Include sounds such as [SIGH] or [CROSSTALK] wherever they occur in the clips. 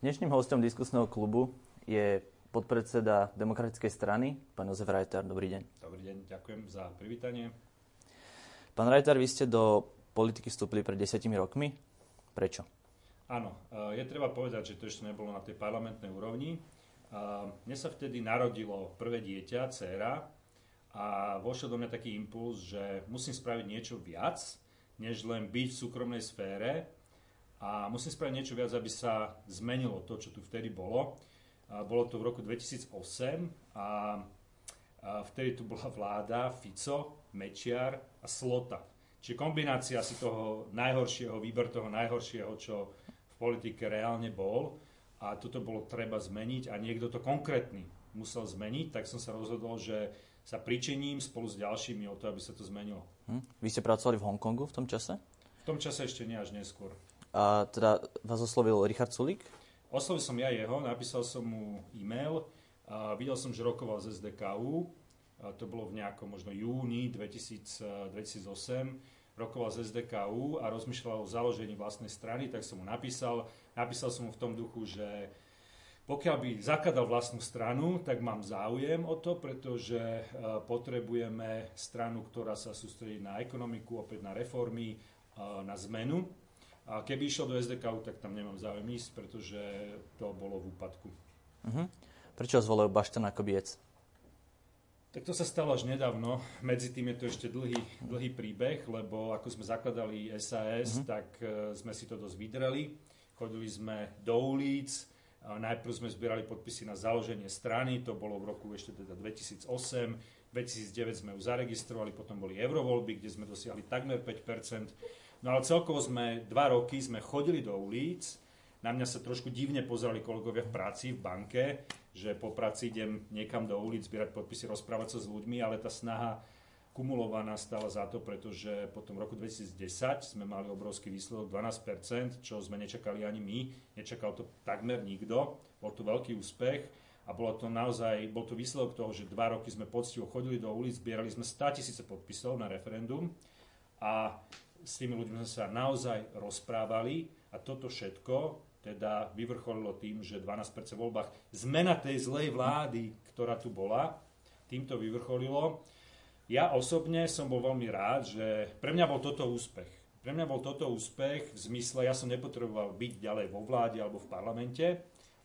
Dnešným hostom diskusného klubu je podpredseda Demokratickej strany, pán Jozef Rajtar. Dobrý deň. Dobrý deň, ďakujem za privítanie. Pán Rajtar, vy ste do politiky vstúpili pred desiatimi rokmi. Prečo? Áno, e, je treba povedať, že to ešte nebolo na tej parlamentnej úrovni. E, mne sa vtedy narodilo prvé dieťa, dcéra, a vošiel do mňa taký impuls, že musím spraviť niečo viac, než len byť v súkromnej sfére a musím spraviť niečo viac, aby sa zmenilo to, čo tu vtedy bolo. Bolo to v roku 2008 a vtedy tu bola vláda Fico, Mečiar a Slota. Čiže kombinácia si toho najhoršieho, výber toho najhoršieho, čo v politike reálne bol a toto bolo treba zmeniť a niekto to konkrétny musel zmeniť, tak som sa rozhodol, že sa pričiním spolu s ďalšími o to, aby sa to zmenilo. Hm. Vy ste pracovali v Hongkongu v tom čase? V tom čase ešte nie, až neskôr. A teda vás oslovil Richard Sulík? Oslovil som ja jeho, napísal som mu e-mail, a videl som, že rokoval z SDKU, a to bolo v nejakom možno júni 2000, 2008, rokoval z SDKU a rozmýšľal o založení vlastnej strany, tak som mu napísal. Napísal som mu v tom duchu, že pokiaľ by zakladal vlastnú stranu, tak mám záujem o to, pretože e, potrebujeme stranu, ktorá sa sústredí na ekonomiku, opäť na reformy, e, na zmenu. A keby išiel do SDK, tak tam nemám záujem ísť, pretože to bolo v úpadku. Uh-huh. Prečo zvolil Bašten ako biec? Tak to sa stalo až nedávno. Medzi tým je to ešte dlhý, dlhý príbeh, lebo ako sme zakladali SAS, uh-huh. tak uh, sme si to dosť vydreli. Chodili sme do ulic, najprv sme zbierali podpisy na založenie strany, to bolo v roku ešte teda 2008, 2009 sme ju zaregistrovali, potom boli eurovoľby, kde sme dosiahli takmer 5%. No ale celkovo sme dva roky sme chodili do ulic, na mňa sa trošku divne pozerali kolegovia v práci, v banke, že po práci idem niekam do ulic zbierať podpisy, rozprávať sa s ľuďmi, ale tá snaha kumulovaná stala za to, pretože potom v roku 2010 sme mali obrovský výsledok 12%, čo sme nečakali ani my, nečakal to takmer nikto, bol to veľký úspech a bolo to naozaj, bol to výsledok toho, že dva roky sme poctivo chodili do ulic, zbierali sme 100 tisíce podpisov na referendum a s tými ľuďmi sme sa naozaj rozprávali a toto všetko teda vyvrcholilo tým, že 12% v voľbách zmena tej zlej vlády, ktorá tu bola, týmto vyvrcholilo. Ja osobne som bol veľmi rád, že pre mňa bol toto úspech. Pre mňa bol toto úspech v zmysle, ja som nepotreboval byť ďalej vo vláde alebo v parlamente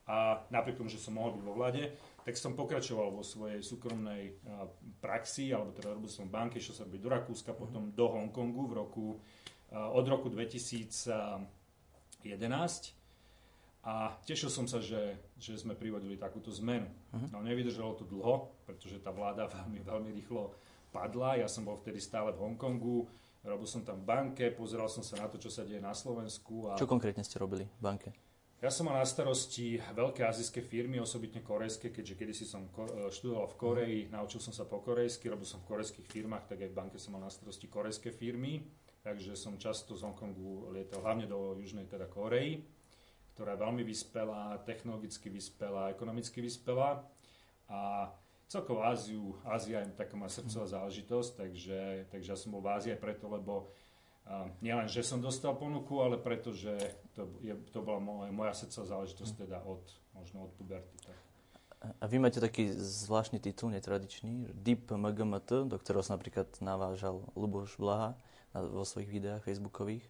a napriek tomu, že som mohol byť vo vláde, tak som pokračoval vo svojej súkromnej praxi, alebo teda robil som banky, šiel som byť do Rakúska, potom do Hongkongu v roku, od roku 2011. A tešil som sa, že, že sme privodili takúto zmenu. Uh-huh. No nevydržalo to dlho, pretože tá vláda [LAUGHS] veľmi, veľmi rýchlo padla. Ja som bol vtedy stále v Hongkongu, robil som tam v banke, pozeral som sa na to, čo sa deje na Slovensku. A... Čo konkrétne ste robili v banke? Ja som mal na starosti veľké azijské firmy, osobitne korejské, keďže kedysi som e, študoval v Koreji, naučil som sa po korejsky, robil som v korejských firmách, tak aj v banke som mal na starosti korejské firmy, takže som často z Hongkongu lietal hlavne do južnej teda Koreji, ktorá je veľmi vyspelá, technologicky vyspelá, ekonomicky vyspelá a celkovo Áziu, Ázia je taká moja srdcová záležitosť, takže, takže ja som bol v Ázii preto, lebo a nielen, že som dostal ponuku, ale preto, že to, je, to bola moja, moja srdcová záležitosť teda od, možno od puberty. Tak. A vy máte taký zvláštny titul, netradičný, Deep MGMT, do ktorého sa napríklad navážal Luboš Blaha vo svojich videách facebookových.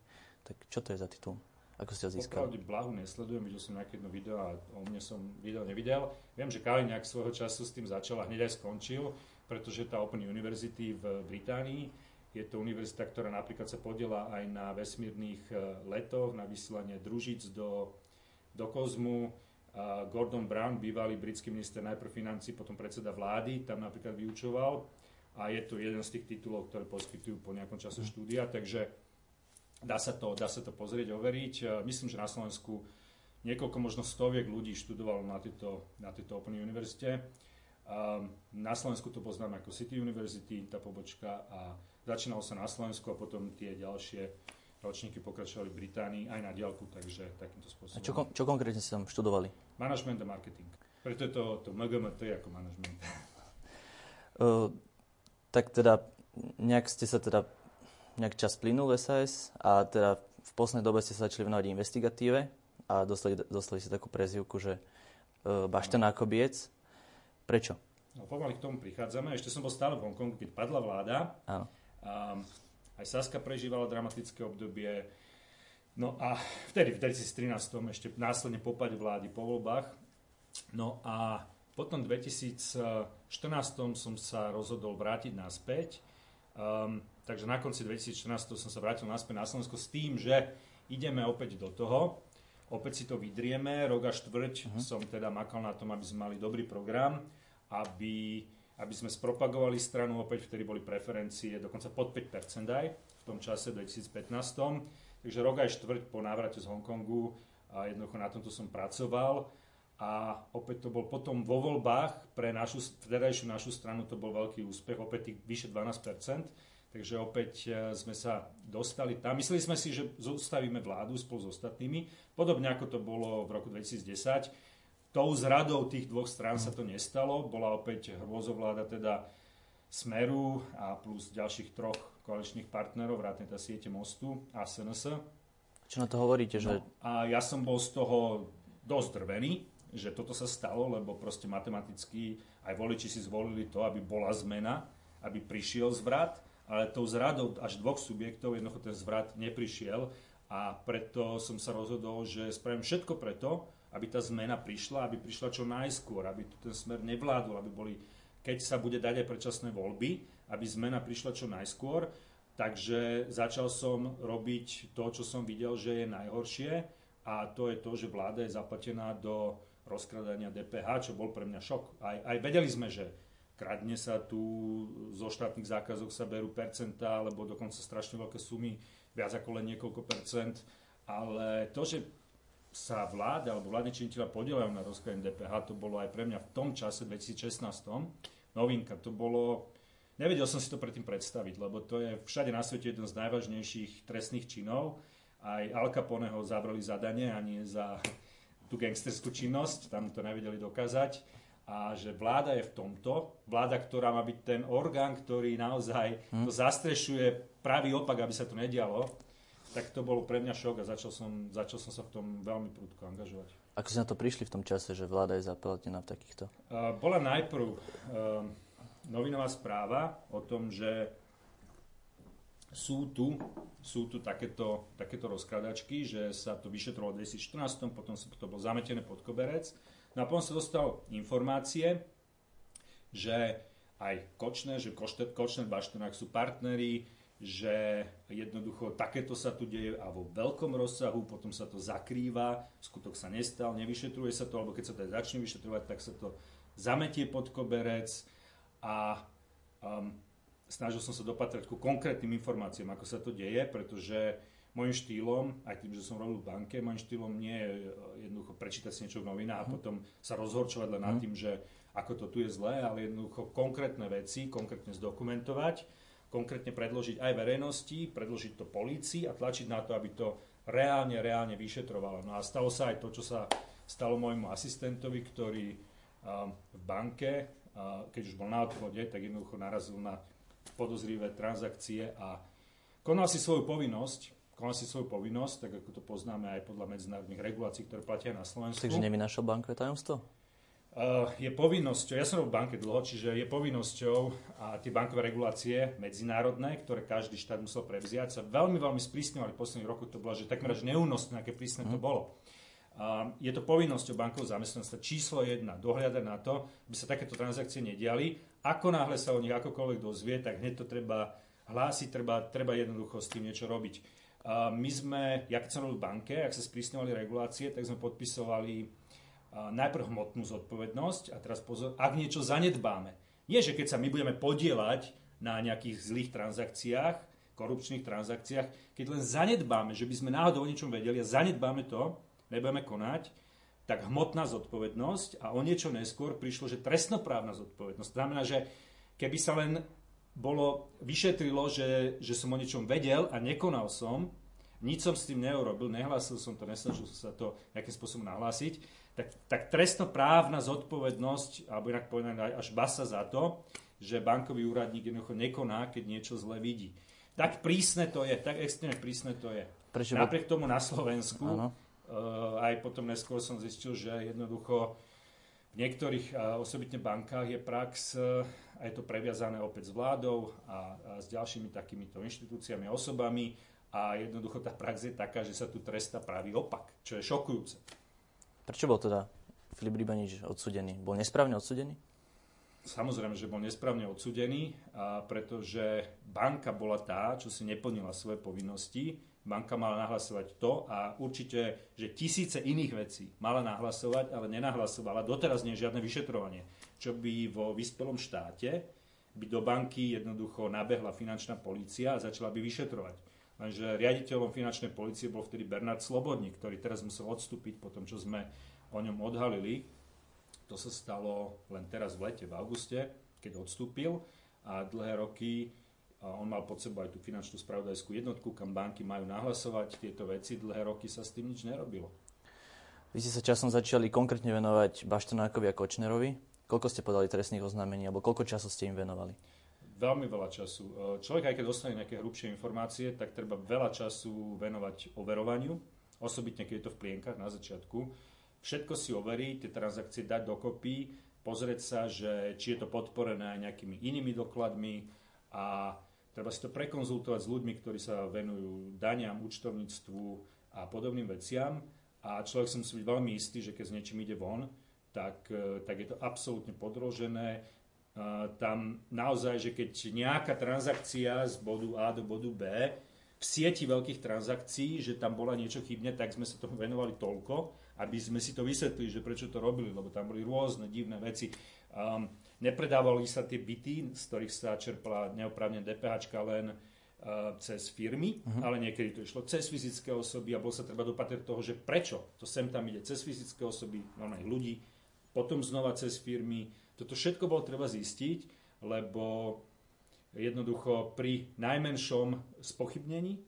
Tak čo to je za titul? Ako ste ho získali? Popravde Blahu nesledujem, videl som nejaké jedno video a o mne som video nevidel. Viem, že Kaliňák svojho času s tým začal a hneď aj skončil, pretože tá Open University v Británii je to univerzita, ktorá napríklad sa podiela aj na vesmírnych e, letoch, na vysielanie družíc do, do kozmu. Gordon Brown, bývalý britský minister najprv financí, potom predseda vlády, tam napríklad vyučoval a je to jeden z tých titulov, ktoré poskytujú po nejakom čase mhm. štúdia, takže dá sa to, dá sa to pozrieť, overiť. E, myslím, že na Slovensku niekoľko možno stoviek ľudí študovalo na tejto, na tejto Open univerzite. Na Slovensku to poznám ako City University, tá pobočka a Začínalo sa na Slovensku a potom tie ďalšie ročníky pokračovali v Británii aj na diálku, takže takýmto spôsobom. A čo, čo konkrétne ste tam študovali? Management a marketing. Preto je to, to MGMT ako management. [LAUGHS] Uh, tak teda nejak ste sa teda nejak čas plynul v SAS a teda v poslednej dobe ste sa začali venovať investigatíve a dostali, dostali si takú prezivku, že uh, baštená biec. Prečo? No, pomaly k tomu prichádzame. Ešte som bol stále v Hongkongu, keď padla vláda. Áno. Um, aj Saska prežívala dramatické obdobie. No a vtedy, v 2013 ešte následne popade vlády po voľbách. No a potom v 2014 som sa rozhodol vrátiť naspäť. Um, takže na konci 2014 som sa vrátil naspäť na Slovensko s tým, že ideme opäť do toho. Opäť si to vydrieme. Rok a štvrť uh-huh. som teda makal na tom, aby sme mali dobrý program, aby, aby sme spropagovali stranu. Opäť vtedy boli preferencie dokonca pod 5% aj v tom čase 2015. Takže rok aj štvrť po návrate z Hongkongu a jednoducho na tomto som pracoval a opäť to bol potom vo voľbách pre našu, vtedajšiu našu stranu to bol veľký úspech, opäť tých vyše 12%, takže opäť e, sme sa dostali tam. Mysleli sme si, že zostavíme vládu spolu s ostatnými, podobne ako to bolo v roku 2010. Tou zradou tých dvoch strán sa to nestalo, bola opäť hrôzovláda teda Smeru a plus ďalších troch koaličných partnerov, vrátane tá siete Mostu a SNS. Čo na to hovoríte? Že... No, a ja som bol z toho dosť drvený, že toto sa stalo, lebo proste matematicky aj voliči si zvolili to, aby bola zmena, aby prišiel zvrat, ale tou zradou až dvoch subjektov jednoducho ten zvrat neprišiel a preto som sa rozhodol, že spravím všetko preto, aby tá zmena prišla, aby prišla čo najskôr, aby tu ten smer nevládol, aby boli, keď sa bude dať aj predčasné voľby, aby zmena prišla čo najskôr. Takže začal som robiť to, čo som videl, že je najhoršie a to je to, že vláda je zaplatená do rozkradania DPH, čo bol pre mňa šok. Aj, aj vedeli sme, že kradne sa tu, zo štátnych zákazok sa berú percentá, alebo dokonca strašne veľké sumy, viac ako len niekoľko percent. Ale to, že sa vláda alebo vládne činiteľa podielajú na rozkradanie DPH, to bolo aj pre mňa v tom čase, 2016, novinka. To bolo, nevedel som si to predtým predstaviť, lebo to je všade na svete jeden z najvážnejších trestných činov. Aj Al Caponeho zabrali zadanie a nie za tú gangsterskú činnosť, tam to nevedeli dokázať a že vláda je v tomto, vláda, ktorá má byť ten orgán, ktorý naozaj hm. to zastrešuje pravý opak, aby sa to nedialo, tak to bolo pre mňa šok a začal som, začal som sa v tom veľmi prudko angažovať. Ako si na to prišli v tom čase, že vláda je zaplatená v takýchto? Uh, bola najprv uh, novinová správa o tom, že sú tu, sú tu takéto, takéto rozkladačky, že sa to vyšetrovalo v 2014, potom sa to bolo zametené pod koberec. No a potom sa dostal informácie, že aj Kočner, že Kočner, Baštenák sú partneri, že jednoducho takéto sa tu deje a vo veľkom rozsahu, potom sa to zakrýva, skutok sa nestal, nevyšetruje sa to, alebo keď sa to začne vyšetrovať, tak sa to zametie pod koberec a um, snažil som sa dopatrať ku konkrétnym informáciám, ako sa to deje, pretože môjim štýlom, aj tým, že som robil v banke, môjim štýlom nie je eh, jednoducho prečítať si niečo v novinách a mhm. potom sa rozhorčovať len nad mhm. tým, že ako to tu je zlé, ale jednoducho konkrétne veci, konkrétne zdokumentovať, konkrétne predložiť aj verejnosti, predložiť to polícii a tlačiť na to, aby to reálne, reálne vyšetrovalo. No a stalo sa aj to, čo sa stalo môjmu asistentovi, ktorý v banke, keď už bol na odchode, tak jednoducho narazil na podozrivé transakcie a konal si svoju povinnosť, konal si svoju povinnosť, tak ako to poznáme aj podľa medzinárodných regulácií, ktoré platia na Slovensku. Takže nevynašal bankové tajomstvo? Uh, je povinnosťou, ja som v banke dlho, čiže je povinnosťou a tie bankové regulácie medzinárodné, ktoré každý štát musel prevziať, sa veľmi, veľmi sprísňovali v posledných rokoch. To bolo, že takmer až neúnosné, aké prísne to mhm. bolo. Uh, je to povinnosťou bankov zamestnanosti číslo jedna, dohľadať na to, aby sa takéto transakcie nediali ako náhle sa o nich akokoľvek dozvie, tak hneď to treba hlásiť, treba, treba jednoducho s tým niečo robiť. Uh, my sme, ja keď som v banke, ak sa sprísňovali regulácie, tak sme podpisovali najprv hmotnú zodpovednosť a teraz pozor, ak niečo zanedbáme. Nie, že keď sa my budeme podielať na nejakých zlých transakciách, korupčných transakciách, keď len zanedbáme, že by sme náhodou o niečom vedeli a zanedbáme to, nebudeme konať, tak hmotná zodpovednosť a o niečo neskôr prišlo, že trestnoprávna zodpovednosť. Znamená, že keby sa len bolo, vyšetrilo, že, že som o niečom vedel a nekonal som, nič som s tým neurobil, nehlásil som to, nesnažil som sa to nejakým spôsobom nahlásiť, tak, tak trestnoprávna zodpovednosť, alebo inak povedané až basa za to, že bankový úradník jednoducho nekoná, keď niečo zle vidí. Tak prísne to je, tak extrémne prísne to je. Prečo Napriek tomu na Slovensku ano aj potom neskôr som zistil, že jednoducho v niektorých osobitne bankách je prax a je to previazané opäť s vládou a, a s ďalšími takýmito inštitúciami a osobami a jednoducho tá prax je taká, že sa tu tresta pravý opak, čo je šokujúce. Prečo bol teda Filip Rybanič odsudený? Bol nesprávne odsudený? Samozrejme, že bol nesprávne odsudený, pretože banka bola tá, čo si neplnila svoje povinnosti banka mala nahlasovať to a určite, že tisíce iných vecí mala nahlasovať, ale nenahlasovala. Doteraz nie žiadne vyšetrovanie, čo by vo vyspelom štáte by do banky jednoducho nabehla finančná policia a začala by vyšetrovať. Lenže riaditeľom finančnej policie bol vtedy Bernard Slobodník, ktorý teraz musel odstúpiť po tom, čo sme o ňom odhalili. To sa stalo len teraz v lete, v auguste, keď odstúpil a dlhé roky on mal pod sebou aj tú finančnú spravodajskú jednotku, kam banky majú nahlasovať tieto veci. Dlhé roky sa s tým nič nerobilo. Vy ste sa časom začali konkrétne venovať Bašternákovi a Kočnerovi. Koľko ste podali trestných oznámení, alebo koľko času ste im venovali? Veľmi veľa času. E, človek, aj keď dostane nejaké hrubšie informácie, tak treba veľa času venovať overovaniu, osobitne keď je to v plienkach na začiatku. Všetko si overí, tie transakcie dať dokopy, pozrieť sa, že či je to podporené aj nejakými inými dokladmi a Treba si to prekonzultovať s ľuďmi, ktorí sa venujú daniam, účtovníctvu a podobným veciam. A človek sa musí byť veľmi istý, že keď s niečím ide von, tak, e, tak je to absolútne podrožené. Tam naozaj, že keď nejaká transakcia z bodu A do bodu B v sieti veľkých transakcií, že tam bola niečo chybne, tak sme sa tomu venovali toľko, aby sme si to vysvetlili, že prečo to robili, lebo tam boli rôzne divné veci. Um, Nepredávali sa tie byty, z ktorých sa čerpala neoprávne DPH len uh, cez firmy, uh-huh. ale niekedy to išlo cez fyzické osoby a bol sa treba dopatrať toho, že prečo to sem tam ide cez fyzické osoby, normálnych ľudí, potom znova cez firmy. Toto všetko bolo treba zistiť, lebo jednoducho pri najmenšom spochybnení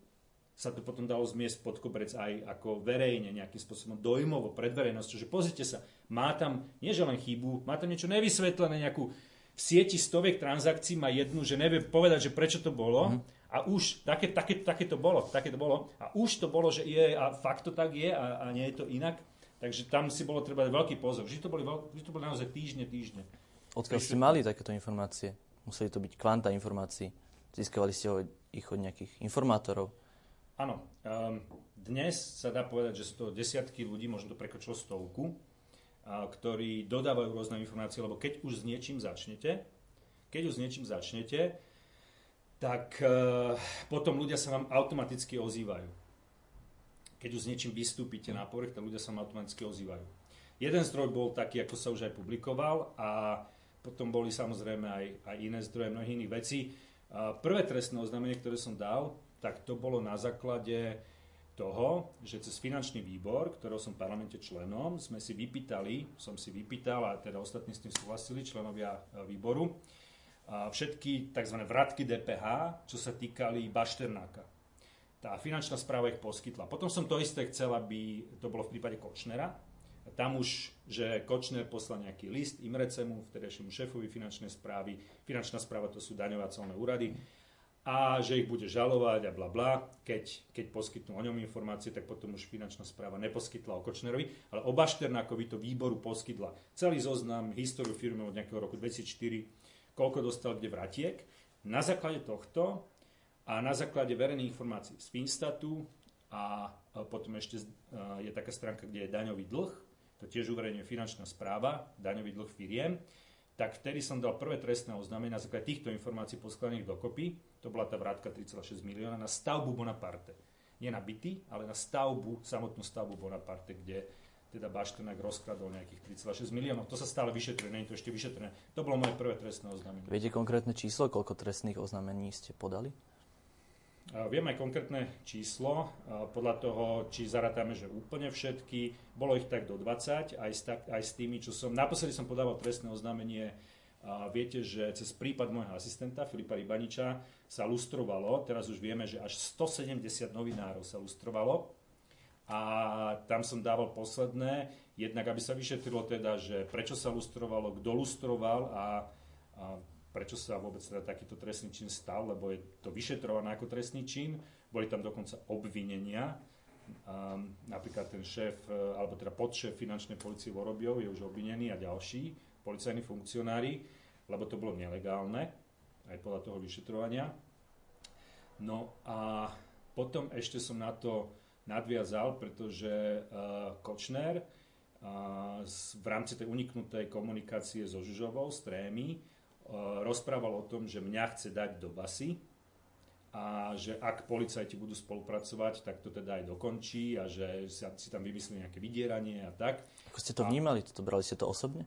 sa to potom dalo zmiesť pod koberec aj ako verejne, nejakým spôsobom dojmovo pred verejnosťou, že pozrite sa, má tam nie že len chybu, má tam niečo nevysvetlené, nejakú v sieti stoviek transakcií má jednu, že nevie povedať, že prečo to bolo mm. a už také, také, také to bolo, také to bolo a už to bolo, že je a fakt to tak je a, a nie je to inak. Takže tam si bolo treba veľký pozor. Vždy to boli, vždy to boli naozaj týždne, týždne. Odkiaľ ste mali takéto informácie? Museli to byť kvanta informácií. Získavali ste ho, ich od nejakých informátorov? Áno. Um, dnes sa dá povedať, že sú to desiatky ľudí, možno to prekročilo stovku, ktorí dodávajú rôzne informácie, lebo keď už s niečím začnete, keď už s niečím začnete, tak e, potom ľudia sa vám automaticky ozývajú. Keď už s niečím vystúpite na povrch, tak ľudia sa vám automaticky ozývajú. Jeden zdroj bol taký, ako sa už aj publikoval a potom boli samozrejme aj, aj iné zdroje, mnohých iných vecí. Prvé trestné oznámenie, ktoré som dal, tak to bolo na základe toho, že cez finančný výbor, ktorého som v parlamente členom, sme si vypýtali, som si vypýtal a teda ostatní s tým súhlasili, členovia e, výboru, všetky tzv. vratky DPH, čo sa týkali Bašternáka. Tá finančná správa ich poskytla. Potom som to isté chcel, aby to bolo v prípade Kočnera. Tam už, že Kočner poslal nejaký list Imrecemu, vtedajšiemu šéfovi finančnej správy. Finančná správa to sú daňové a úrady a že ich bude žalovať a bla bla. Keď, keď poskytnú o ňom informácie, tak potom už finančná správa neposkytla o Kočnerovi, ale o Bašternákovi to výboru poskytla celý zoznam, históriu firmy od nejakého roku 2004, koľko dostal kde vratiek. Na základe tohto a na základe verejných informácií z Finstatu a potom ešte je taká stránka, kde je daňový dlh, to tiež uverejňuje finančná správa, daňový dlh firiem, tak vtedy som dal prvé trestné oznámenie na základe týchto informácií poskladaných dokopy. To bola tá vrátka 3,6 milióna na stavbu Bonaparte. Nie na byty, ale na stavbu, samotnú stavbu Bonaparte, kde teda Baštenák rozkladol nejakých 3,6 miliónov. To sa stále vyšetruje, nie je to ešte vyšetrené. To bolo moje prvé trestné oznámenie. Viete konkrétne číslo, koľko trestných oznámení ste podali? Viem aj konkrétne číslo, podľa toho, či zaratáme, že úplne všetky. Bolo ich tak do 20, aj s, tak, aj s tými, čo som... Naposledy som podával trestné oznámenie. Viete, že cez prípad môjho asistenta Filipa Rybaniča sa lustrovalo, teraz už vieme, že až 170 novinárov sa lustrovalo. A tam som dával posledné, jednak aby sa vyšetrilo teda, že prečo sa lustrovalo, kto lustroval a, a prečo sa vôbec teda takýto trestný čin stal, lebo je to vyšetrované ako trestný čin. Boli tam dokonca obvinenia napríklad ten šéf, e, alebo teda podšéf finančnej policie Vorobiov je už obvinený a ďalší policajní funkcionári, lebo to bolo nelegálne, aj podľa toho vyšetrovania. No a potom ešte som na to nadviazal, pretože uh, Kočner uh, v rámci tej uniknutej komunikácie so Žužovou z Trémy rozprával o tom, že mňa chce dať do basy, a že ak policajti budú spolupracovať, tak to teda aj dokončí a že si tam vymyslí nejaké vydieranie a tak. Ako ste to vnímali? Toto brali ste to osobne?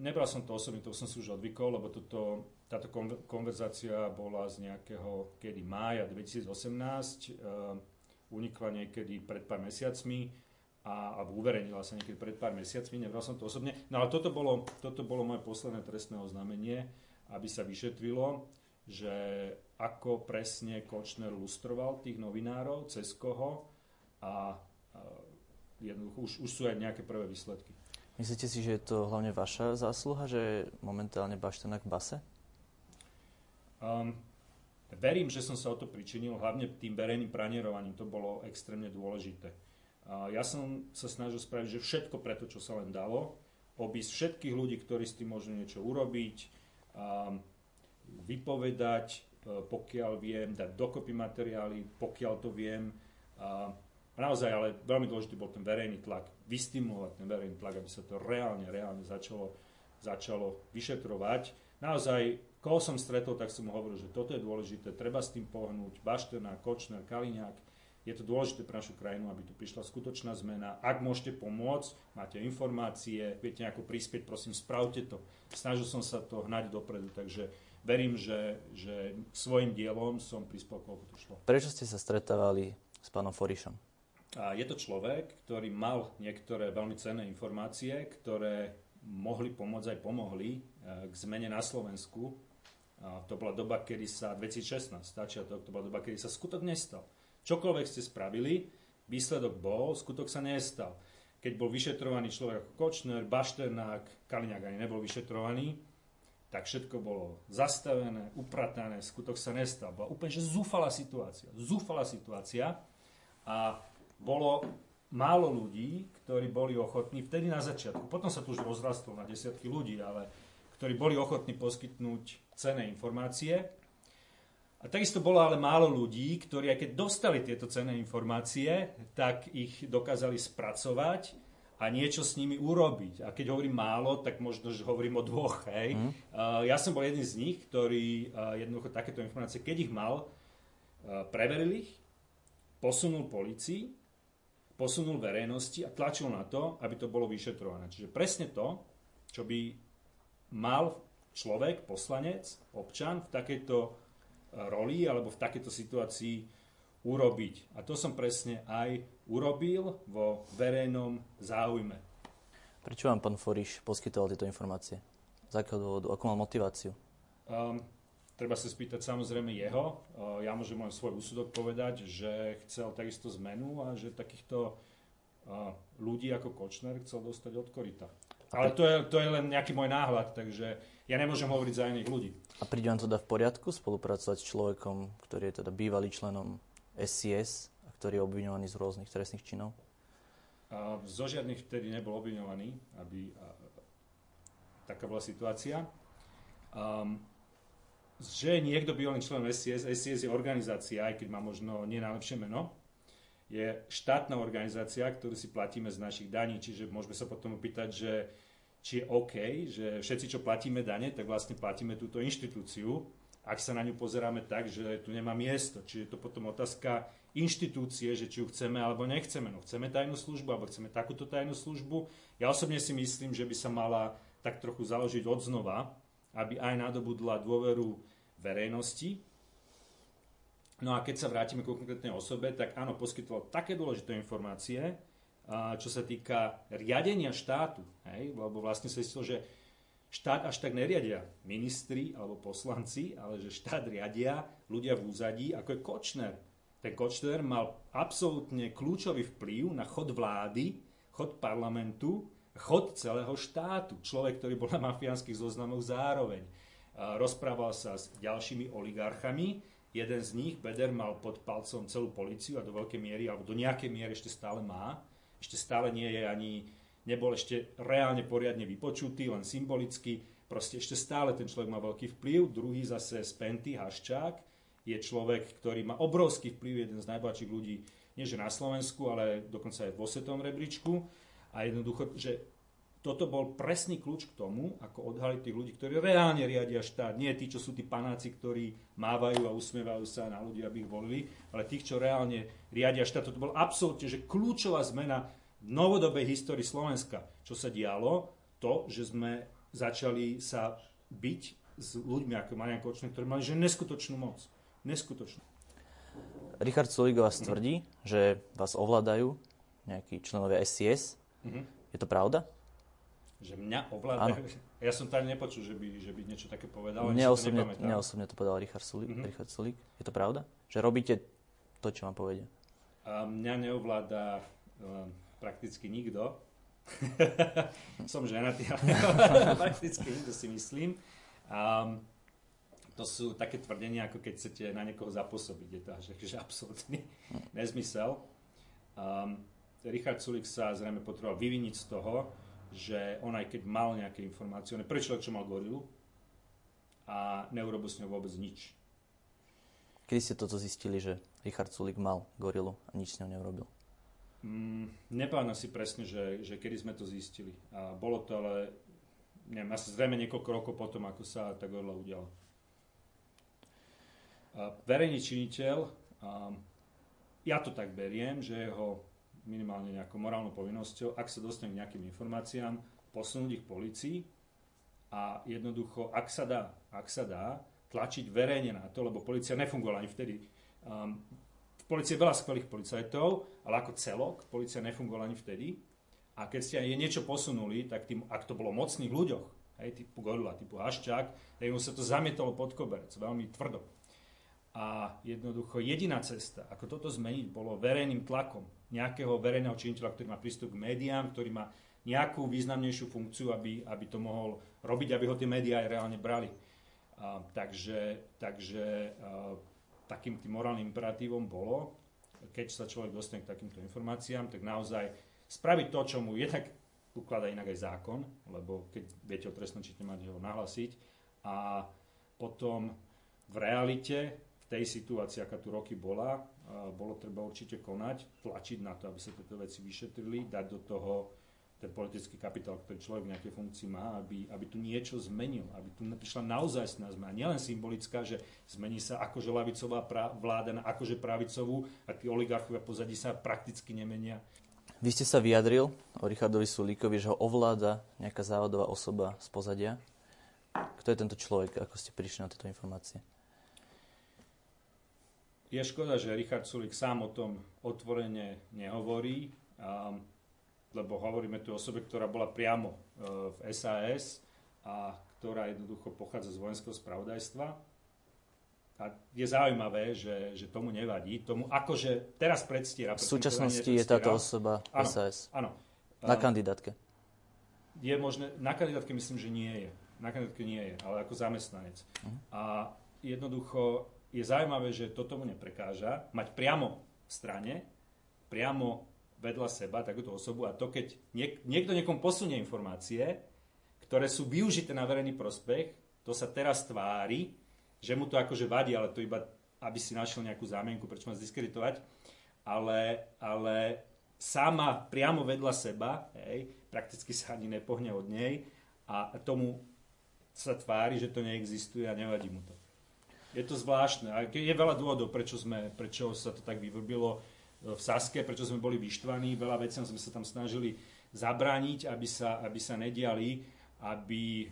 Nebral som to osobne, to som si už odvykol, lebo toto, táto konverzácia bola z nejakého kedy mája 2018, uh, eh, unikla niekedy pred pár mesiacmi a, a uverejnila sa niekedy pred pár mesiacmi, nebral som to osobne. No ale toto bolo, toto bolo moje posledné trestné oznámenie, aby sa vyšetrilo, že ako presne Kočner lustroval tých novinárov, cez koho a, a jednoducho už, už sú aj nejaké prvé výsledky. Myslíte si, že je to hlavne vaša zásluha, že je momentálne Baštenak v base? Um, verím, že som sa o to pričinil, hlavne tým verejným pranierovaním, to bolo extrémne dôležité. Ja som sa snažil spraviť, že všetko preto, čo sa len dalo, obísť všetkých ľudí, ktorí s tým môžu niečo urobiť, vypovedať, E, pokiaľ viem, dať dokopy materiály, pokiaľ to viem. Naozaj, ale veľmi dôležitý bol ten verejný tlak, vystimulovať ten verejný tlak, aby sa to reálne, reálne začalo, začalo vyšetrovať. Naozaj, koho som stretol, tak som mu hovoril, že toto je dôležité, treba s tým pohnúť, Bašterná, Kočner, Kaliňák, je to dôležité pre našu krajinu, aby tu prišla skutočná zmena. Ak môžete pomôcť, máte informácie, viete nejako prispieť, prosím, spravte to. Snažil som sa to hnať dopredu, takže verím, že, že svojim dielom som prispel, koľko to šlo. Prečo ste sa stretávali s pánom Forišom? A je to človek, ktorý mal niektoré veľmi cenné informácie, ktoré mohli pomôcť aj pomohli e, k zmene na Slovensku. A to bola doba, kedy sa, 2016, začiatok, to bola doba, kedy sa skutok nestal. Čokoľvek ste spravili, výsledok bol, skutok sa nestal. Keď bol vyšetrovaný človek ako Kočner, Bašternák, Kaliňák ani nebol vyšetrovaný, tak všetko bolo zastavené, upratané, skutok sa nestal. Bola úplne že zúfala situácia. Zúfala situácia a bolo málo ľudí, ktorí boli ochotní, vtedy na začiatku, potom sa tu už rozrastlo na desiatky ľudí, ale ktorí boli ochotní poskytnúť cené informácie. A takisto bolo ale málo ľudí, ktorí aj keď dostali tieto cené informácie, tak ich dokázali spracovať a niečo s nimi urobiť. A keď hovorím málo, tak možno, že hovorím o dvoch. Hej. Mm. Uh, ja som bol jeden z nich, ktorý uh, jednoducho takéto informácie, keď ich mal, uh, preveril ich, posunul policii, posunul verejnosti a tlačil na to, aby to bolo vyšetrované. Čiže presne to, čo by mal človek, poslanec, občan v takejto roli alebo v takejto situácii urobiť. A to som presne aj urobil vo verejnom záujme. Prečo vám pán Foriš poskytoval tieto informácie? Z akého dôvodu? Akú mal motiváciu? Um, treba sa spýtať samozrejme jeho. Uh, ja môžem len svoj úsudok povedať, že chcel takisto zmenu a že takýchto uh, ľudí ako Kočner chcel dostať od korita. Ale to je, to je len nejaký môj náhľad, takže ja nemôžem hovoriť za iných ľudí. A príde vám teda v poriadku spolupracovať s človekom, ktorý je teda bývalý členom SCS, ktorý je obviňovaný z rôznych trestných činov? A zo žiadnych vtedy nebol obviňovaný, aby a, taká bola situácia. Um, že niekto bývalý člen SCS, SCS je organizácia, aj keď má možno nie najlepšie meno, je štátna organizácia, ktorú si platíme z našich daní, čiže môžeme sa potom opýtať, že či je OK, že všetci, čo platíme dane, tak vlastne platíme túto inštitúciu, ak sa na ňu pozeráme tak, že tu nemá miesto. Čiže je to potom otázka inštitúcie, že či ju chceme alebo nechceme. No chceme tajnú službu alebo chceme takúto tajnú službu. Ja osobne si myslím, že by sa mala tak trochu založiť od znova, aby aj nadobudla dôveru verejnosti. No a keď sa vrátime k konkrétnej osobe, tak áno, poskytoval také dôležité informácie, čo sa týka riadenia štátu, hej, lebo vlastne sa zistilo, že štát až tak neriadia ministri alebo poslanci, ale že štát riadia ľudia v úzadí, ako je Kočner. Ten Kočner mal absolútne kľúčový vplyv na chod vlády, chod parlamentu, chod celého štátu. Človek, ktorý bol na mafiánskych zoznamoch zároveň. Rozprával sa s ďalšími oligarchami, Jeden z nich, Beder, mal pod palcom celú policiu a do veľkej miery, alebo do nejakej miery ešte stále má. Ešte stále nie je ani, nebol ešte reálne poriadne vypočutý, len symbolicky. Proste ešte stále ten človek má veľký vplyv. Druhý zase Spenty, Haščák, je človek, ktorý má obrovský vplyv, jeden z najbohatších ľudí, nie že na Slovensku, ale dokonca aj vo svetom rebríčku. A jednoducho, že toto bol presný kľúč k tomu, ako odhaliť tých ľudí, ktorí reálne riadia štát. Nie tí, čo sú tí panáci, ktorí mávajú a usmievajú sa na ľudí, aby ich volili, ale tých, čo reálne riadia štát. Toto bol absolútne že kľúčová zmena v novodobej histórii Slovenska. Čo sa dialo? To, že sme začali sa byť s ľuďmi ako Marian Kočner, ktorí mali že neskutočnú moc. Neskutočnú. Richard Sulik vás tvrdí, že vás ovládajú nejakí členovia SCS. Mm-hmm. Je to pravda? Že mňa ovládajú? [LAUGHS] Ja som tam nepočul, že by, že by niečo také povedal. Mne osobne, to mne osobne to povedal Richard Sulík, mm-hmm. Richard Sulík. Je to pravda? Že robíte to, čo vám povedia? A mňa neovláda um, prakticky nikto. [LAUGHS] som ženatý, ale [LAUGHS] prakticky nikto si myslím. Um, to sú také tvrdenia, ako keď chcete na niekoho zapôsobiť. Je to až že absolútny nezmysel. Um, Richard Sulik sa zrejme potreboval vyviniť z toho, že on aj keď mal nejaké informácie, on je človek, čo mal gorilu a neurobil s ňou vôbec nič. Kedy ste toto zistili, že Richard Sulik mal gorilu a nič s ňou neurobil? Mm, nepamätám si presne, že, že kedy sme to zistili. A bolo to ale, neviem, asi zrejme niekoľko rokov potom, ako sa tá gorila udiala. A verejný činiteľ, a ja to tak beriem, že jeho minimálne nejakou morálnou povinnosťou, ak sa dostane k nejakým informáciám, posunúť ich policii a jednoducho, ak sa dá, ak sa dá, tlačiť verejne na to, lebo policia nefungovala ani vtedy. Um, v policii je veľa skvelých policajtov, ale ako celok, policia nefungovala ani vtedy. A keď ste aj niečo posunuli, tak tým, ak to bolo mocných ľuďoch, hej, typu Gorila, typu Haščák, tak sa to zamietalo pod koberec, veľmi tvrdo. A jednoducho jediná cesta, ako toto zmeniť, bolo verejným tlakom nejakého verejného činiteľa, ktorý má prístup k médiám, ktorý má nejakú významnejšiu funkciu, aby, aby to mohol robiť, aby ho tie médiá aj reálne brali. A, takže takže a, takým tým morálnym imperatívom bolo, keď sa človek dostane k takýmto informáciám, tak naozaj spraviť to, čo mu jednak ukladá inak aj zákon, lebo keď viete o trestnom čite, máte ho nahlasiť. A potom v realite tej situácii, aká tu roky bola, bolo treba určite konať, tlačiť na to, aby sa tieto veci vyšetrili, dať do toho ten politický kapitál, ktorý človek v nejakej funkcii má, aby, aby tu niečo zmenil, aby tu prišla naozaj zmena. Nielen symbolická, že zmení sa akože lavicová pra- vláda na akože pravicovú a tí oligarchovia pozadí sa prakticky nemenia. Vy ste sa vyjadril o Richardovi Sulíkovi, že ho ovláda nejaká závodová osoba z pozadia. Kto je tento človek? Ako ste prišli na tieto informácie? Je škoda, že Richard Sulik sám o tom otvorene nehovorí, lebo hovoríme tu o osobe, ktorá bola priamo e, v SAS a ktorá jednoducho pochádza z vojenského spravodajstva. A je zaujímavé, že, že tomu nevadí. Tomu akože teraz predstiera. V súčasnosti je táto osoba áno, SAS. Áno. Na kandidátke. Je možné, na kandidátke myslím, že nie je. Na kandidátke nie je, ale ako zamestnanec. Uh-huh. A jednoducho je zaujímavé, že to tomu neprekáža, mať priamo v strane, priamo vedľa seba takúto osobu a to, keď niek- niekto niekomu posunie informácie, ktoré sú využité na verejný prospech, to sa teraz tvári, že mu to akože vadí, ale to iba, aby si našiel nejakú zámienku, prečo má zdiskreditovať, ale, ale sama priamo vedľa seba, hej, prakticky sa ani nepohne od nej a tomu sa tvári, že to neexistuje a nevadí mu to. Je to zvláštne. A je veľa dôvodov, prečo, sme, prečo sa to tak vyvrbilo e, v Saske, prečo sme boli vyštvaní. Veľa vecí sme sa tam snažili zabrániť, aby sa, aby sa nediali, aby e,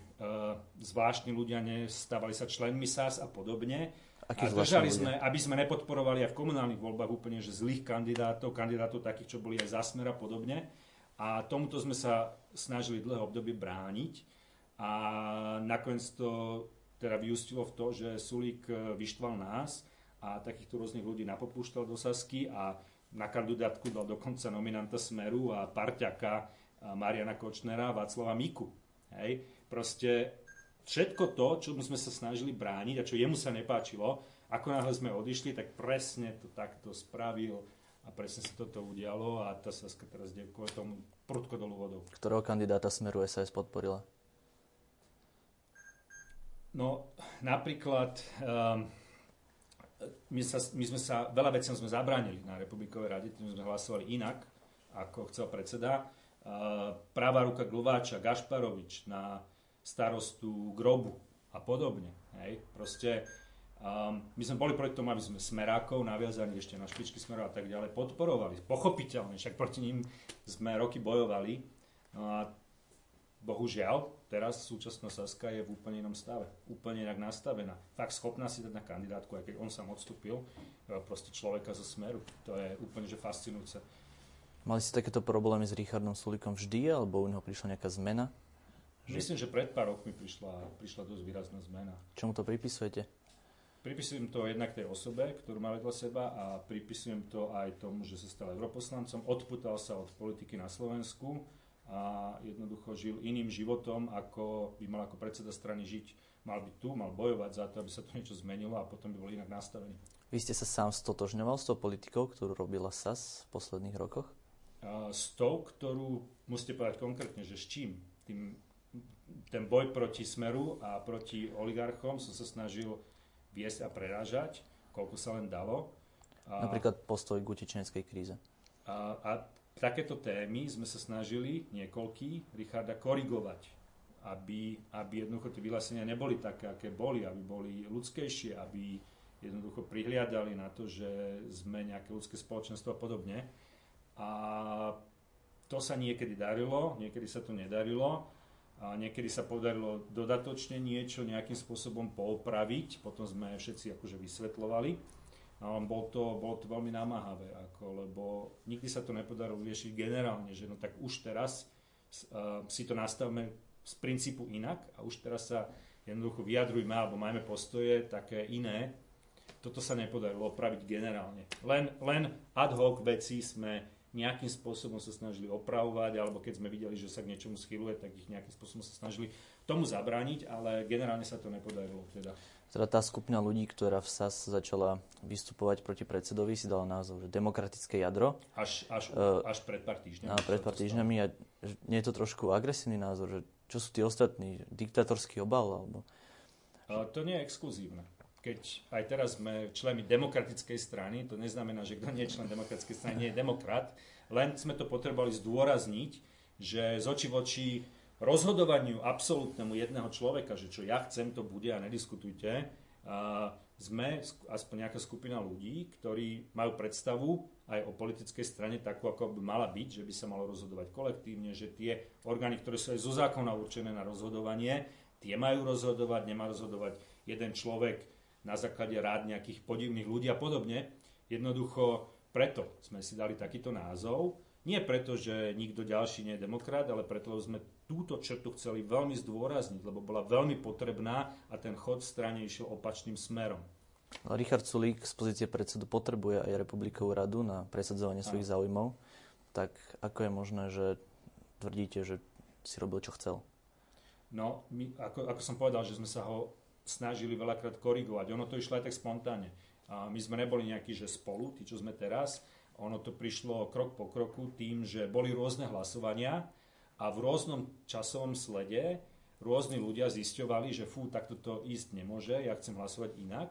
zvláštni ľudia nestávali sa členmi SAS a podobne. Aký a držali sme, aby sme nepodporovali aj v komunálnych voľbách úplne že zlých kandidátov, kandidátov takých, čo boli aj za smer a podobne. A tomuto sme sa snažili dlhé obdobie brániť. A nakoniec to teda vyústilo v to, že Sulík e, vyštval nás a takýchto rôznych ľudí napopúšťal do Sasky a na kandidátku dal dokonca nominanta Smeru a parťaka e, Mariana Kočnera a Václava Miku. Hej. Proste všetko to, čo sme sa snažili brániť a čo jemu sa nepáčilo, ako náhle sme odišli, tak presne to takto spravil a presne sa toto udialo a tá Saska teraz ide kvôli tomu prudko dolu vodou. Ktorého kandidáta Smeru SAS podporila? No, napríklad, um, my, sa, my sme sa, veľa veciam sme zabránili na Republikovej rade, tým sme hlasovali inak, ako chcel predseda. Uh, práva ruka Glváča, Gašparovič na starostu Grobu a podobne. Hej. Proste Um, my sme boli proti tomu, aby sme smerákov naviazali ešte na špičky smerov a tak ďalej, podporovali. Pochopiteľne, však proti ním sme roky bojovali. No a bohužiaľ, teraz súčasná Saska je v úplne inom stave. Úplne inak nastavená. Fakt schopná si dať na kandidátku, aj keď on sám odstúpil, e, proste človeka zo smeru. To je úplne že fascinujúce. Mali ste takéto problémy s Richardom Sulikom vždy, alebo u neho prišla nejaká zmena? Myslím, že pred pár rokmi prišla, prišla dosť výrazná zmena. Čomu to pripisujete? Pripisujem to jednak tej osobe, ktorú má vedľa seba a pripisujem to aj tomu, že sa stal europoslancom, odputal sa od politiky na Slovensku a jednoducho žil iným životom, ako by mal ako predseda strany žiť. Mal byť tu, mal bojovať za to, aby sa to niečo zmenilo a potom by bol inak nastavený. Vy ste sa sám stotožňoval s tou politikou, ktorú robila SAS v posledných rokoch? A s tou, ktorú musíte povedať konkrétne, že s čím? Tým, ten boj proti Smeru a proti oligarchom som sa snažil viesť a prerážať, koľko sa len dalo. Napríklad postoj k utečeneckej kríze. A, a takéto témy sme sa snažili, niekoľký, Richarda korigovať, aby, aby jednoducho tie vyhlásenia neboli také, aké boli, aby boli ľudskejšie, aby jednoducho prihliadali na to, že sme nejaké ľudské spoločenstvo a podobne. A to sa niekedy darilo, niekedy sa to nedarilo a niekedy sa podarilo dodatočne niečo nejakým spôsobom poopraviť, potom sme všetci akože vysvetlovali. A bol to, bolo to veľmi namáhavé, ako, lebo nikdy sa to nepodarilo riešiť generálne, že no tak už teraz uh, si to nastavme z princípu inak a už teraz sa jednoducho vyjadrujme alebo majme postoje také iné. Toto sa nepodarilo opraviť generálne. Len, len ad hoc veci sme nejakým spôsobom sa snažili opravovať, alebo keď sme videli, že sa k niečomu schyluje, tak ich nejakým spôsobom sa snažili tomu zabrániť, ale generálne sa to nepodarilo. Teda. Teda tá skupina ľudí, ktorá v SAS začala vystupovať proti predsedovi, si dala názov, že demokratické jadro. Až, až, uh, až pred pár týždňami. Pred pár týždňami. A nie je to trošku agresívny názor, že čo sú tí ostatní? Diktatorský obal? Alebo... Uh, to nie je exkluzívne keď aj teraz sme členmi demokratickej strany, to neznamená, že kto nie je člen demokratickej strany, nie je demokrat, len sme to potrebovali zdôrazniť, že z oči voči rozhodovaniu absolútnemu jedného človeka, že čo ja chcem, to bude a nediskutujte, a sme aspoň nejaká skupina ľudí, ktorí majú predstavu aj o politickej strane takú, ako by mala byť, že by sa malo rozhodovať kolektívne, že tie orgány, ktoré sú aj zo zákona určené na rozhodovanie, tie majú rozhodovať, nemá rozhodovať jeden človek na základe rád nejakých podivných ľudí a podobne. Jednoducho preto sme si dali takýto názov. Nie preto, že nikto ďalší nie je demokrat, ale preto, sme túto črtu chceli veľmi zdôrazniť, lebo bola veľmi potrebná a ten chod v strane išiel opačným smerom. Richard Sulík z pozície predsedu potrebuje aj Republikovú radu na presadzovanie svojich záujmov. Tak ako je možné, že tvrdíte, že si robil, čo chcel? No, my, ako, ako som povedal, že sme sa ho snažili veľakrát korigovať. Ono to išlo aj tak spontánne. A my sme neboli nejakí, že spolu, tí, čo sme teraz. Ono to prišlo krok po kroku tým, že boli rôzne hlasovania a v rôznom časovom slede rôzni ľudia zisťovali, že fú, takto to ísť nemôže, ja chcem hlasovať inak.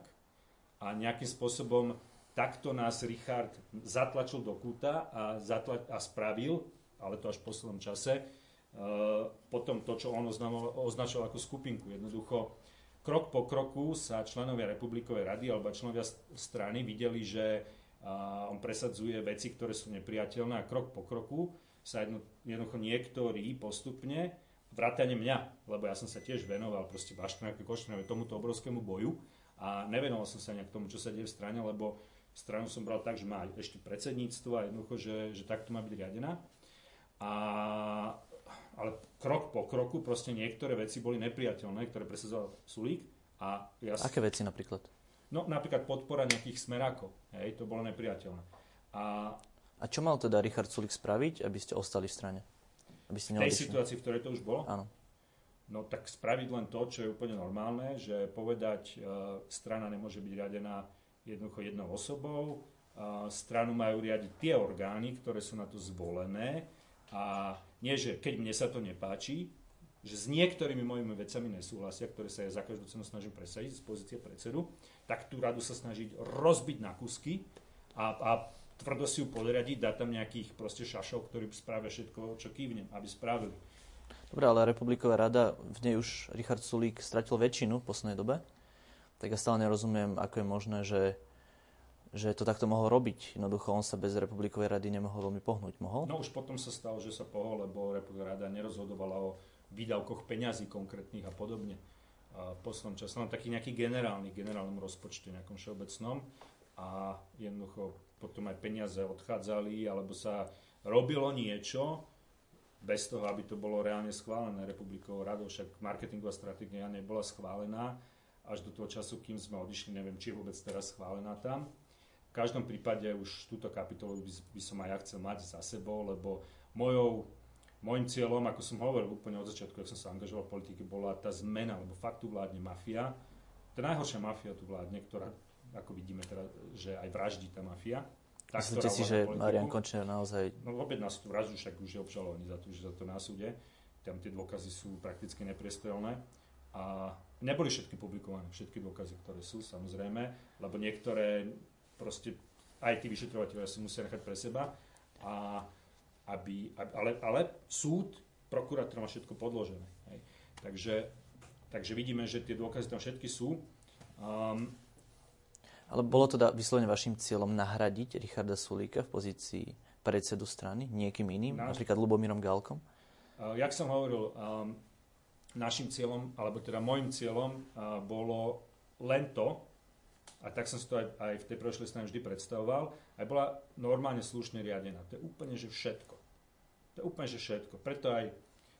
A nejakým spôsobom takto nás Richard zatlačil do kúta a, zatla- a spravil, ale to až v poslednom čase, uh, potom to, čo on označoval ako skupinku. Jednoducho krok po kroku sa členovia Republikovej rady alebo členovia strany videli, že on presadzuje veci, ktoré sú nepriateľné a krok po kroku sa jedno, jednoducho niektorí postupne, vrátane mňa, lebo ja som sa tiež venoval proste Baštrnáke Koštrnáke tomuto obrovskému boju a nevenoval som sa nejak tomu, čo sa deje v strane, lebo stranu som bral tak, že má ešte predsedníctvo a jednoducho, že, že takto má byť riadená. A ale krok po kroku proste niektoré veci boli nepriateľné, ktoré presadzoval Sulík. A ja... Aké veci napríklad? No napríklad podpora nejakých smerákov. Hej, to bolo nepriateľné. A, a čo mal teda Richard Sulík spraviť, aby ste ostali v strane? Aby ste v tej situácii, v ktorej to už bolo? Áno. No tak spraviť len to, čo je úplne normálne, že povedať, uh, strana nemôže byť riadená jednoducho jednou osobou, uh, stranu majú riadiť tie orgány, ktoré sú na to zvolené a nie, že keď mne sa to nepáči, že s niektorými mojimi vecami nesúhlasia, ktoré sa ja za každú cenu snažím presadiť z pozície predsedu, tak tú radu sa snažiť rozbiť na kusky a, a tvrdo si ju podriadiť, dať tam nejakých proste šašov, ktorí spravia všetko, čo kývnem, aby spravili. Dobre, ale Republiková rada, v nej už Richard Sulík stratil väčšinu v poslednej dobe, tak ja stále nerozumiem, ako je možné, že, že to takto mohol robiť. Jednoducho on sa bez Republikovej rady nemohol veľmi pohnúť. Mohol? No už potom sa stalo, že sa pohol, lebo Republiková rada nerozhodovala o výdavkoch peňazí konkrétnych a podobne. V poslednom čase len taký nejaký generálny, generálnom rozpočte, nejakom všeobecnom. A jednoducho potom aj peniaze odchádzali, alebo sa robilo niečo, bez toho, aby to bolo reálne schválené republikovou radou, však marketingová stratégia nebola schválená až do toho času, kým sme odišli, neviem, či je vôbec teraz schválená tam. V každom prípade už túto kapitolu by, som aj ja chcel mať za sebou, lebo mojou, môjim cieľom, ako som hovoril úplne od začiatku, ak som sa angažoval v politike, bola tá zmena, lebo fakt tu vládne mafia. Tá najhoršia mafia tu vládne, ktorá, ako vidíme teraz, že aj vraždí tá mafia tá, Myslíte si, že Marian Končner naozaj... No objedná si tú vraždu, však už je obžalovaný za to, že za to na súde. Tam tie dôkazy sú prakticky nepriestrelné. A neboli všetky publikované, všetky dôkazy, ktoré sú, samozrejme, lebo niektoré proste aj tí vyšetrovateľia si musia nechať pre seba. A aby, ale, ale súd, prokurátor má všetko podložené. Hej. Takže, takže vidíme, že tie dôkazy tam všetky sú. Um, ale bolo teda vyslovene vašim cieľom nahradiť Richarda Sulíka v pozícii predsedu strany niekým iným, Náš... napríklad Lubomírom Galkom? Uh, jak som hovoril, um, našim cieľom, alebo teda môjim cieľom uh, bolo len to, a tak som si to aj, aj v tej prošlej strane vždy predstavoval, aj bola normálne slušne riadená. To je úplne, že všetko. To je úplne, že všetko. Preto aj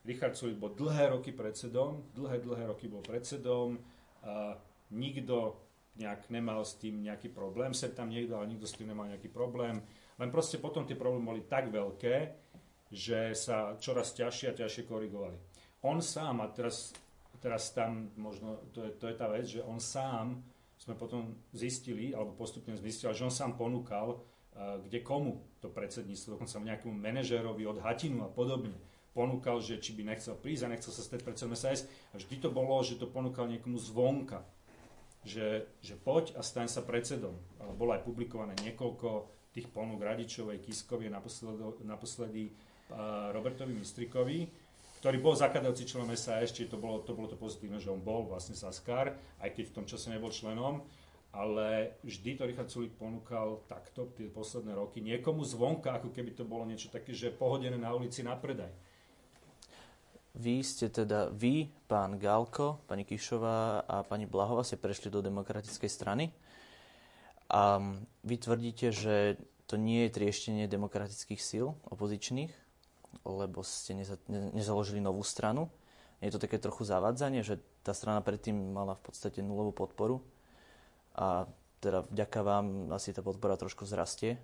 Richard Sulik bol dlhé roky predsedom, dlhé, dlhé roky bol predsedom, uh, nikto nejak nemal s tým nejaký problém. Sem tam niekto, ale nikto s tým nemal nejaký problém. Len proste potom tie problémy boli tak veľké, že sa čoraz ťažšie a ťažšie korigovali. On sám, a teraz, teraz tam možno, to je, to je tá vec, že on sám, sme potom zistili, alebo postupne zistili, že on sám ponúkal, uh, kde komu to predsedníctvo, dokonca nejakému manažérovi od Hatinu a podobne, ponúkal, že či by nechcel prísť a nechcel sa stať predsedom SAS. A vždy to bolo, že to ponúkal niekomu zvonka že, že poď a staň sa predsedom. Bolo aj publikované niekoľko tých ponúk Radičovej, Kiskovej, naposledy, naposledy uh, Robertovi Mistrikovi, ktorý bol zakladajúci členom SAS, čiže to bolo, to bolo to pozitívne, že on bol vlastne Saskar, aj keď v tom čase nebol členom, ale vždy to Richard Sulik ponúkal takto tie posledné roky niekomu zvonka, ako keby to bolo niečo také, že pohodené na ulici na predaj. Vy ste teda, vy, pán Galko, pani Kišová a pani Blahová ste prešli do demokratickej strany. A vy tvrdíte, že to nie je trieštenie demokratických síl opozičných, lebo ste neza, ne, nezaložili novú stranu. Je to také trochu zavádzanie, že tá strana predtým mala v podstate nulovú podporu a teda vďaka vám asi tá podpora trošku zrastie,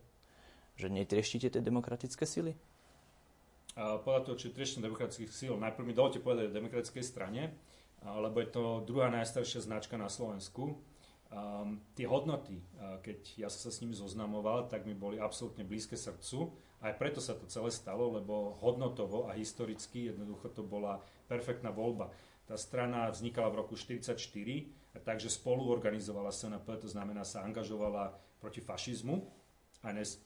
že netrieštíte tie demokratické síly? Podľa toho, či trešenie demokratických síl. Najprv mi dovolte povedať o demokratickej strane, lebo je to druhá najstaršia značka na Slovensku. Um, tie hodnoty, keď ja som sa s nimi zoznamoval, tak mi boli absolútne blízke srdcu. Aj preto sa to celé stalo, lebo hodnotovo a historicky jednoducho to bola perfektná voľba. Tá strana vznikala v roku 1944, takže spolu organizovala SNP, to znamená sa angažovala proti fašizmu,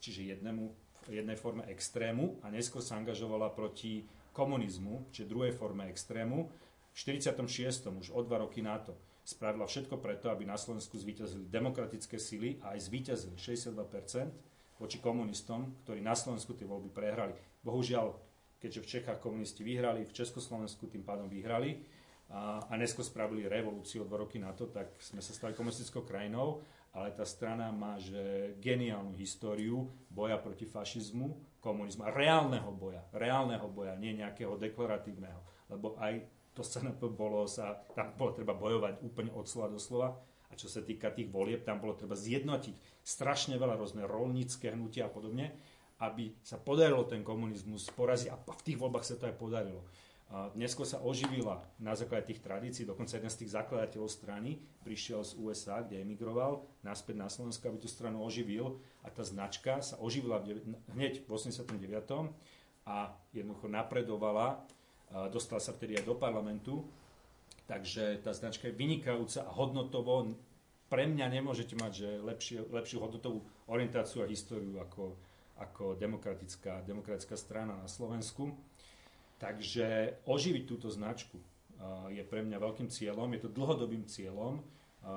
čiže jednému jednej forme extrému a neskôr sa angažovala proti komunizmu, čiže druhej forme extrému. V 46. už o dva roky na to spravila všetko preto, aby na Slovensku zvíťazili demokratické sily a aj zvíťazili 62% voči komunistom, ktorí na Slovensku tie voľby prehrali. Bohužiaľ, keďže v Čechách komunisti vyhrali, v Československu tým pádom vyhrali a, a neskôr spravili revolúciu o dva roky na to, tak sme sa stali komunistickou krajinou ale tá strana má že geniálnu históriu boja proti fašizmu, komunizmu reálneho boja, reálneho boja, nie nejakého deklaratívneho, lebo aj to SNP bolo sa, tam bolo treba bojovať úplne od slova do slova. A čo sa týka tých volieb, tam bolo treba zjednotiť strašne veľa rôzne rolnícke hnutia a podobne, aby sa podarilo ten komunizmus poraziť. A v tých voľbách sa to aj podarilo. Neskôr sa oživila na základe tých tradícií, dokonca jeden z tých zakladateľov strany prišiel z USA, kde emigroval, naspäť na Slovensko, aby tú stranu oživil a tá značka sa oživila hneď v 89. a jednoducho napredovala, dostala sa vtedy aj do parlamentu, takže tá značka je vynikajúca a hodnotovo pre mňa nemôžete mať že lepšie, lepšiu hodnotovú orientáciu a históriu ako, ako demokratická, demokratická strana na Slovensku. Takže oživiť túto značku je pre mňa veľkým cieľom, je to dlhodobým cieľom.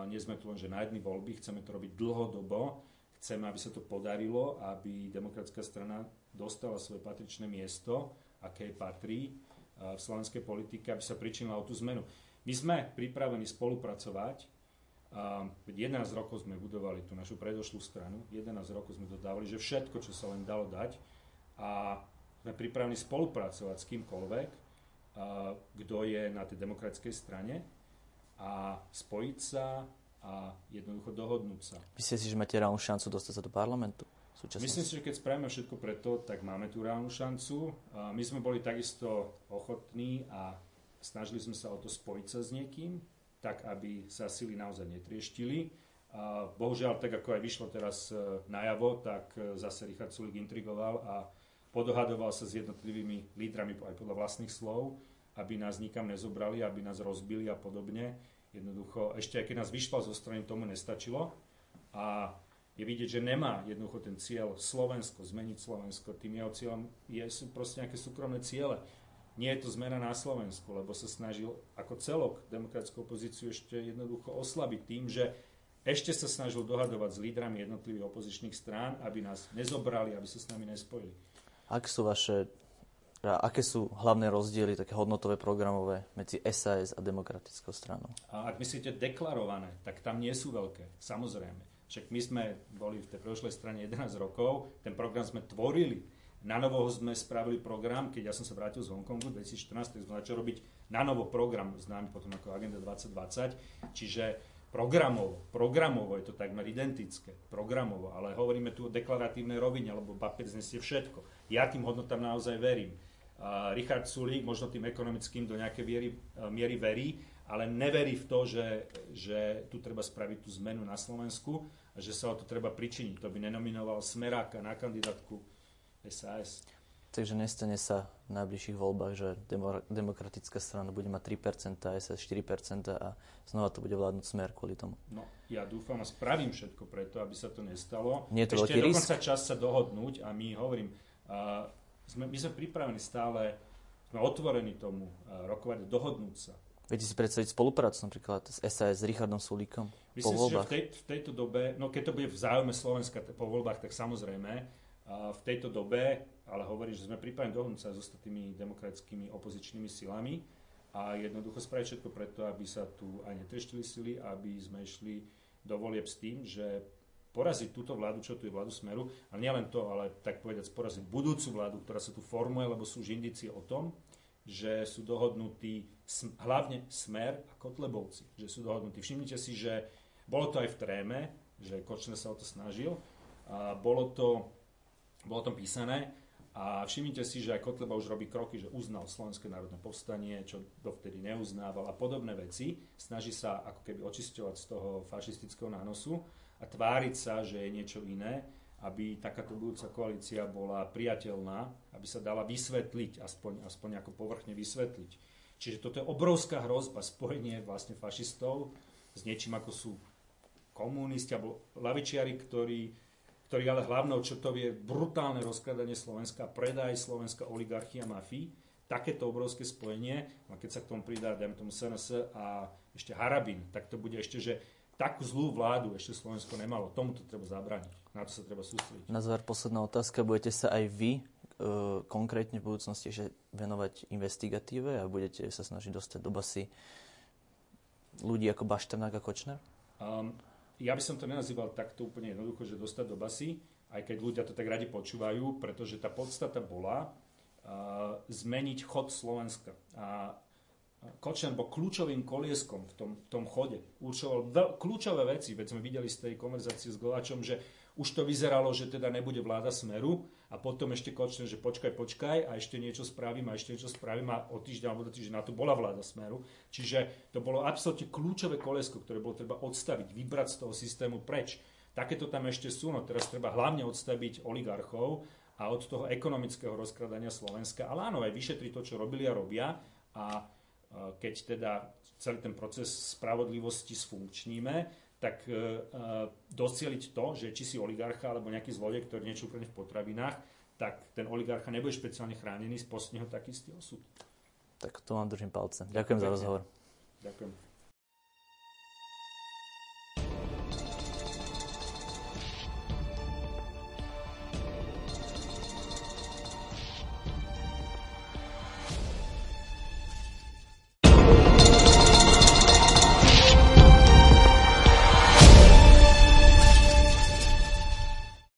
Nie sme tu len, že na jedny voľby, chceme to robiť dlhodobo, chceme, aby sa to podarilo, aby demokratická strana dostala svoje patričné miesto, aké patrí v slovenskej politike, aby sa pričinila o tú zmenu. My sme pripravení spolupracovať. 11 rokov sme budovali tú našu predošlú stranu, 11 rokov sme dodávali, že všetko, čo sa len dalo dať. A sme pripravení spolupracovať s kýmkoľvek, kto je na tej demokratickej strane a spojiť sa a jednoducho dohodnúť sa. Myslíte si, že máte reálnu šancu dostať sa do parlamentu? Myslím si, že keď spravíme všetko preto, tak máme tú reálnu šancu. My sme boli takisto ochotní a snažili sme sa o to spojiť sa s niekým, tak aby sa sily naozaj netrieštili. Bohužiaľ, tak ako aj vyšlo teraz e, najavo, tak e, zase Richard Sulik intrigoval a podohadoval sa s jednotlivými lídrami aj podľa vlastných slov, aby nás nikam nezobrali, aby nás rozbili a podobne. Jednoducho, ešte aj keď nás vyšla zo strany, tomu nestačilo. A je vidieť, že nemá jednoducho ten cieľ Slovensko, zmeniť Slovensko. Tým jeho cieľom je, sú proste nejaké súkromné ciele. Nie je to zmena na Slovensku, lebo sa snažil ako celok demokratickú opozíciu ešte jednoducho oslabiť tým, že ešte sa snažil dohadovať s lídrami jednotlivých opozičných strán, aby nás nezobrali, aby sa s nami nespojili. Ak sú vaše, teda aké sú hlavné rozdiely, také hodnotové, programové medzi SAS a demokratickou stranou? A ak myslíte deklarované, tak tam nie sú veľké, samozrejme. Však my sme boli v tej predošlej strane 11 rokov, ten program sme tvorili. Na novo sme spravili program, keď ja som sa vrátil z Hongkongu 2014, tak sme začali robiť na novo program, známy potom ako Agenda 2020, čiže programovo, programovo je to takmer identické, programovo, ale hovoríme tu o deklaratívnej rovine, lebo papier znesie všetko. Ja tým hodnotám naozaj verím. Richard Sulík možno tým ekonomickým do nejakej miery, uh, miery verí, ale neverí v to, že, že tu treba spraviť tú zmenu na Slovensku a že sa o to treba pričiniť. To by nenominoval Smeráka na kandidátku SAS. Takže nestane sa v najbližších voľbách, že demokratická strana bude mať 3%, SS 4% a znova to bude vládnuť smer kvôli tomu. No, ja dúfam a spravím všetko preto, aby sa to nestalo. Nie je to Ešte dokonca risk? čas sa dohodnúť a my hovorím, uh, sme, my sme pripravení stále, sme otvorení tomu uh, rokovať, dohodnúť sa. Viete si predstaviť spoluprácu napríklad s SAS, s Richardom Sulíkom Myslím po voľbách? si, že v, tej, v tejto dobe, no keď to bude v záujme Slovenska po voľbách, tak samozrejme, v tejto dobe, ale hovorí, že sme pripravení dohodnúť sa s ostatnými demokratickými opozičnými silami a jednoducho spraviť všetko preto, aby sa tu aj netreštili sily, aby sme išli do volieb s tým, že poraziť túto vládu, čo tu je vládu Smeru, a nielen to, ale tak povedať poraziť budúcu vládu, ktorá sa tu formuje, lebo sú už indície o tom, že sú dohodnutí hlavne Smer a Kotlebovci, že sú dohodnutí. Všimnite si, že bolo to aj v tréme, že Kočner sa o to snažil, a bolo to bolo tam písané a všimnite si, že aj Kotleba už robí kroky, že uznal Slovenské národné povstanie, čo dovtedy neuznával a podobné veci. Snaží sa ako keby očisťovať z toho fašistického nánosu a tváriť sa, že je niečo iné, aby takáto budúca koalícia bola priateľná, aby sa dala vysvetliť, aspoň, aspoň ako povrchne vysvetliť. Čiže toto je obrovská hrozba, spojenie vlastne fašistov s niečím ako sú komunisti alebo lavičiari, ktorí ktorý ale hlavnou črtou je brutálne rozkladanie Slovenska, predaj Slovenska oligarchia mafii, takéto obrovské spojenie, a keď sa k tomu pridá, dajme tomu SNS a ešte Harabin, tak to bude ešte, že takú zlú vládu ešte Slovensko nemalo. Tomu to treba zabrániť. Na to sa treba sústrediť. Na záver posledná otázka. Budete sa aj vy e, konkrétne v budúcnosti ešte venovať investigatíve a budete sa snažiť dostať do basy ľudí ako Bašternák a Kočner? Um, ja by som to nenazýval takto úplne jednoducho, že dostať do basy, aj keď ľudia to tak radi počúvajú, pretože tá podstata bola uh, zmeniť chod Slovenska. A Kočner bol kľúčovým kolieskom v tom, tom chode. Určoval veľ, kľúčové veci, veď sme videli z tej konverzácie s Goláčom, že už to vyzeralo, že teda nebude vláda Smeru a potom ešte Kočner, že počkaj, počkaj a ešte niečo spravím a ešte niečo spravím a o týždeň alebo do týždeň na to bola vláda Smeru. Čiže to bolo absolútne kľúčové koliesko, ktoré bolo treba odstaviť, vybrať z toho systému preč. Takéto tam ešte sú, no teraz treba hlavne odstaviť oligarchov a od toho ekonomického rozkradania Slovenska, ale áno, aj vyšetriť to, čo robili a robia a keď teda celý ten proces spravodlivosti sfunkčníme, tak e, e, docieliť to, že či si oligarcha alebo nejaký zlodej, ktorý niečo úplne v potravinách, tak ten oligarcha nebude špeciálne chránený, spostne ho taký istý osud. Tak to vám držím palce. Ďakujem Ďakujem za rozhovor. Ďakujem.